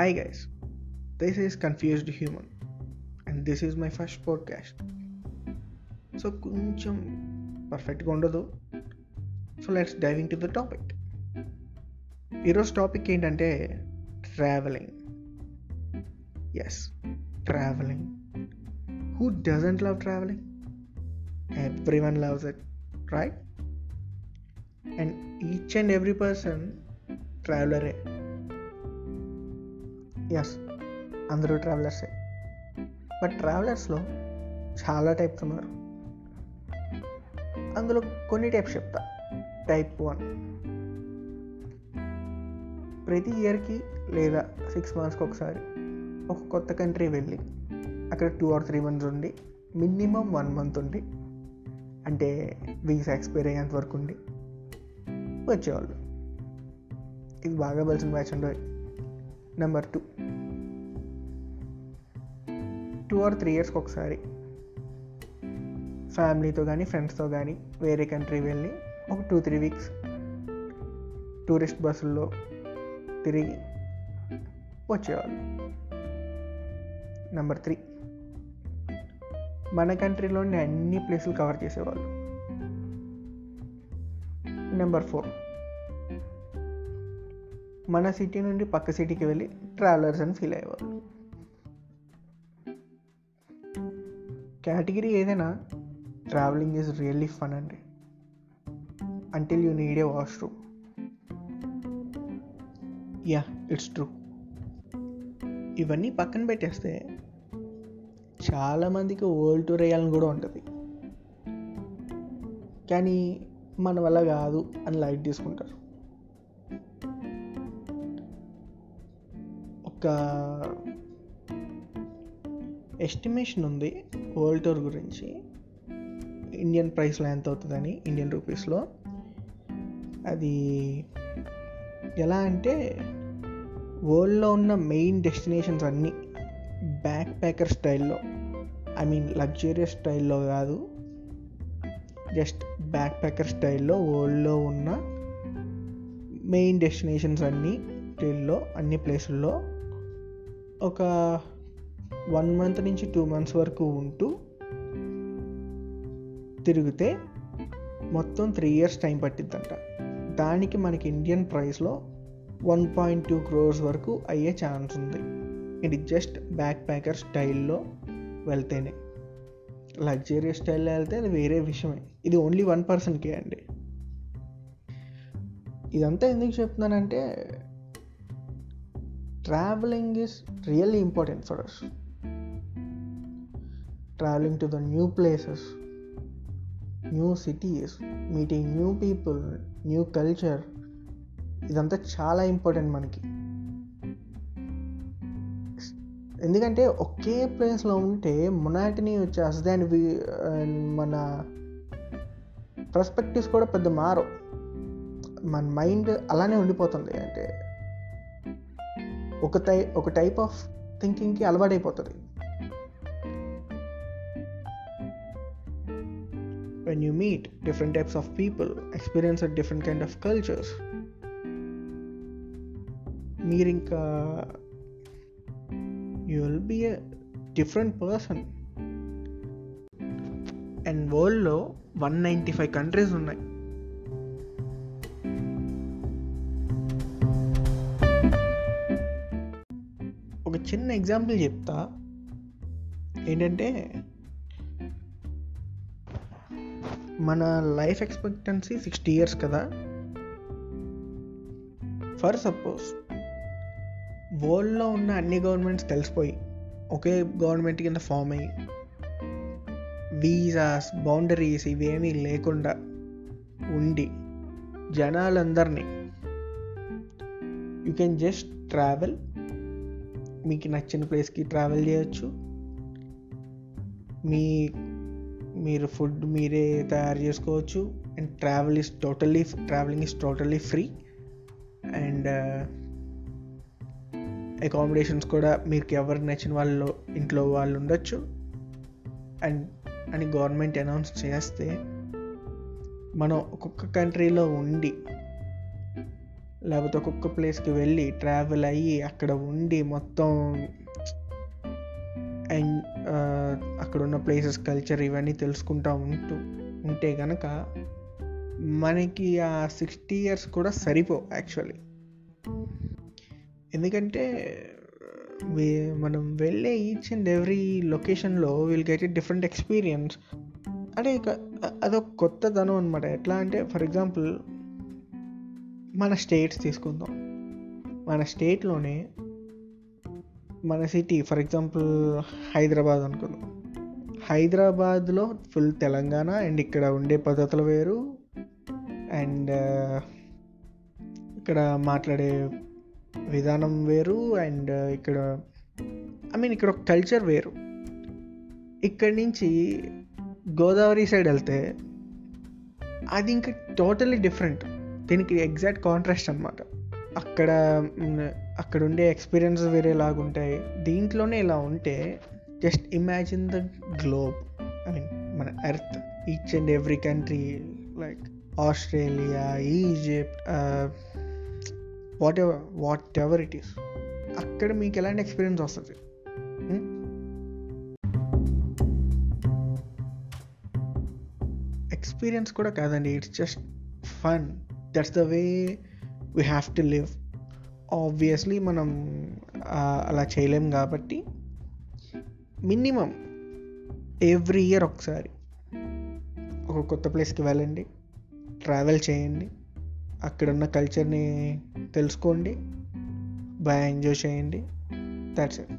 Hi guys, this is Confused Human and this is my first podcast so కొంచెం పర్ఫెక్ట్గా ఉండదు. So let's diving to the topic ఈరోజు topic ఏంటంటే travelling yes travelling who doesn't love travelling everyone loves it right and each and every person ట్రావెలరే yes అందరూ ట్రావెలర్సే but ట్రావెలర్స్లో చాలా types ఉన్నారు. అందులో కొన్ని టైప్స్ చెప్తా. టైప్ వన్ ప్రతి ఇయర్కి లేదా సిక్స్ మంత్స్కి ఒకసారి ఒక కొత్త కంట్రీ వెళ్ళి అక్కడ టూ ఆర్ త్రీ మంత్స్ ఉండి మినిమం వన్ మంత్ ఉండి అంటే వీసా ఎక్స్పైర్ అయ్యేంత వరకు ఉండి వచ్చేవాళ్ళు. ఇది బాగా బలిసిన బ్యాచ్ ఉండే number two two or three ఇయర్స్కి ఒకసారి. ఫ్యామిలీతో కానీ ఫ్రెండ్స్తో కానీ వేరే కంట్రీ వెళ్ళి ఒక టూ త్రీ వీక్స్ టూరిస్ట్ బస్సుల్లో తిరిగి వచ్చేవాళ్ళు. నెంబర్ త్రీ మన కంట్రీలోని అన్ని ప్లేసులు కవర్ చేసేవాళ్ళు. నెంబర్ ఫోర్ మన సిటీ నుండి పక్క సిటీకి వెళ్ళి ట్రావెలర్స్ అని ఫీల్ అయ్యేవాళ్ళు. కేటగిరీ ఏదైనా ట్రావెలింగ్ ఈజ్ రియల్లీ ఫన్ అండి. Until you need a washroom yeah it's true ఇవన్నీ పక్కన పెట్టేస్తే చాలామందికి వరల్డ్ టూర్ వేయాలని కూడా ఉంటుంది. కానీ మన వల్ల కాదు అని లైట్ తీసుకుంటారు. ఒక ఎస్టిమేషన్ ఉంది వరల్డ్ టూర్ గురించి. ఇండియన్ ప్రైస్లో ఎంత అవుతుందని ఇండియన్ రూపీస్లో అది ఎలా అంటే వరల్డ్లో ఉన్న మెయిన్ డెస్టినేషన్స్ అన్నీ బ్యాక్ ప్యాకర్ స్టైల్లో ఐ మీన్ లగ్జూరియస్ స్టైల్లో కాదు జస్ట్ బ్యాక్ ప్యాకర్ స్టైల్లో వరల్డ్లో ఉన్న మెయిన్ డెస్టినేషన్స్ అన్నీ స్టైల్లో అన్ని ప్లేసుల్లో ఒక వన్ మంత్ నుంచి టూ మంత్స్ వరకు ఉంటూ తిరిగితే మొత్తం త్రీ ఇయర్స్ టైం పట్టిద్దంట. దానికి మనకి ఇండియన్ ప్రైస్లో వన్ పాయింట్ టూ క్రోర్స్ వరకు అయ్యే ఛాన్స్ ఉంది. ఇది జస్ట్ బ్యాక్ ప్యాకర్ స్టైల్లో వెళ్తేనే. లగ్జరియస్ స్టైల్లో వెళ్తే అది వేరే విషయమే. ఇది ఓన్లీ వన్ పర్సన్కే అండి. ఇదంతా ఎందుకు చెప్తున్నానంటే travelling is really important for us travelling to the new places new cities meeting new people new culture ఇదంతా చాలా ఇంపార్టెంట్ మనకి. ఎందుకంటే ఒకే ప్లేస్లో ఉంటే మొనాటిని వచ్చేస్తుంది అండ్ మన పర్స్పెక్టివ్స్ కూడా పెద్ద మారు మన మైండ్ అలానే ఉండిపోతుంది అంటే ఒక టై ఒక టైప్ ఆఫ్ థింకింగ్కి అలవాటైపోతుంది. When you meet different types of people experience at different kind of cultures మీరు ఇంకా you will be a different person and వరల్డ్లో వన్ నైంటీ ఫైవ్ కంట్రీస్ ఉన్నాయి. చిన్న ఎగ్జాంపుల్ చెప్తా. ఏంటంటే మన లైఫ్ ఎక్స్పెక్టెన్సీ సిక్స్టీ ఇయర్స్ కదా. ఫర్ సపోజ్ వరల్డ్లో ఉన్న అన్ని గవర్నమెంట్స్ కలిసిపోయి ఒకే గవర్నమెంట్ కింద ఫామ్ అయ్యి వీసాస్ బౌండరీస్ ఇవేమీ లేకుండా ఉండి జనాలందరినీ యూ కెన్ జస్ట్ ట్రావెల్ మీకు నచ్చిన ప్లేస్కి ట్రావెల్ చేయొచ్చు. మీ మీరు ఫుడ్ మీరే తయారు చేసుకోవచ్చు. And travel is totally travelling is totally free. And accommodations కూడా మీకు ఎవరికి నచ్చిన వాళ్ళు ఇంట్లో వాళ్ళు ఉండొచ్చు. అండ్ అని గవర్నమెంట్ అనౌన్స్ చేస్తే మనం ఒక్కొక్క కంట్రీలో ఉండి లేకపోతే ఒక్కొక్క ప్లేస్కి వెళ్ళి ట్రావెల్ అయ్యి అక్కడ ఉండి మొత్తం అండ్ అక్కడ ఉన్న ప్లేసెస్ కల్చర్ ఇవన్నీ తెలుసుకుంటూ ఉంటూ ఉంటే కనుక మనకి ఆ సిక్స్టీ ఇయర్స్ కూడా సరిపో యాక్చువల్లీ ఎందుకంటే మనం వెళ్ళే ఈచ్ అండ్ ఎవ్రీ లొకేషన్లో will get a different experience అంటే అదొక కొత్తదనం అనమాట ఎట్లా అంటే ఫర్ ఎగ్జాంపుల్ మన స్టేట్స్ తీసుకుందాం. మన స్టేట్లోనే మన సిటీ ఫర్ ఎగ్జాంపుల్ హైదరాబాద్ అనుకుందాం. హైదరాబాద్లో ఫుల్ తెలంగాణ అండ్ ఇక్కడ ఉండే పద్ధతులు వేరు. అండ్ ఇక్కడ మాట్లాడే విధానం వేరు. అండ్ ఇక్కడ ఐ మీన్ ఇక్కడ ఒక కల్చర్ వేరు. ఇక్కడి నుంచి గోదావరి సైడ్ వెళ్తే అది ఇంకా టోటలీ డిఫరెంట్. దీనికి ఎగ్జాక్ట్ కాంట్రాస్ట్ అనమాట అక్కడ అక్కడ ఉండే ఎక్స్పీరియన్స్ వేరేలాగా ఉంటాయి దీంట్లోనే ఇలా ఉంటే just imagine the globe I mean మన earth each and every country like Australia Egypt whatever whatever it is అక్కడ మీకు ఎలాంటి ఎక్స్పీరియన్స్ వస్తుంది? ఎక్స్పీరియన్స్ కూడా కాదండి it's just fun that's the way we have to live obviously మనం అలా చేయలేం కాబట్టి మినిమం ఎవ్రీ ఇయర్ ఒకసారి ఒక కొత్త ప్లేస్కి వెళ్ళండి ట్రావెల్ చేయండి అక్కడున్న కల్చర్ని తెలుసుకోండి బాగా ఎంజాయ్ చేయండి. That's it